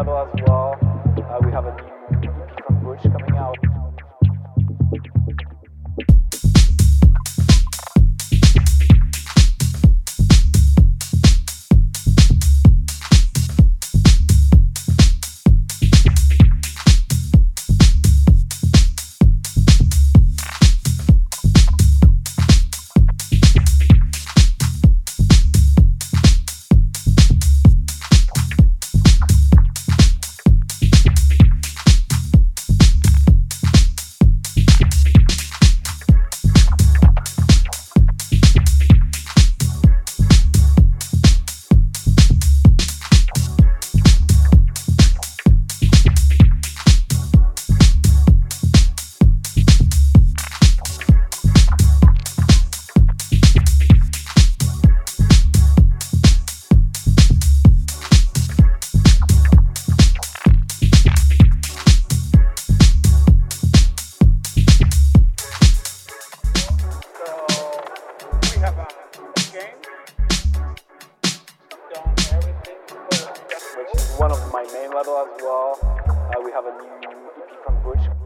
level as well. Uh, we have a new EP from Butch coming out. one of my main labels as well. Uh, we have a new EP from Butch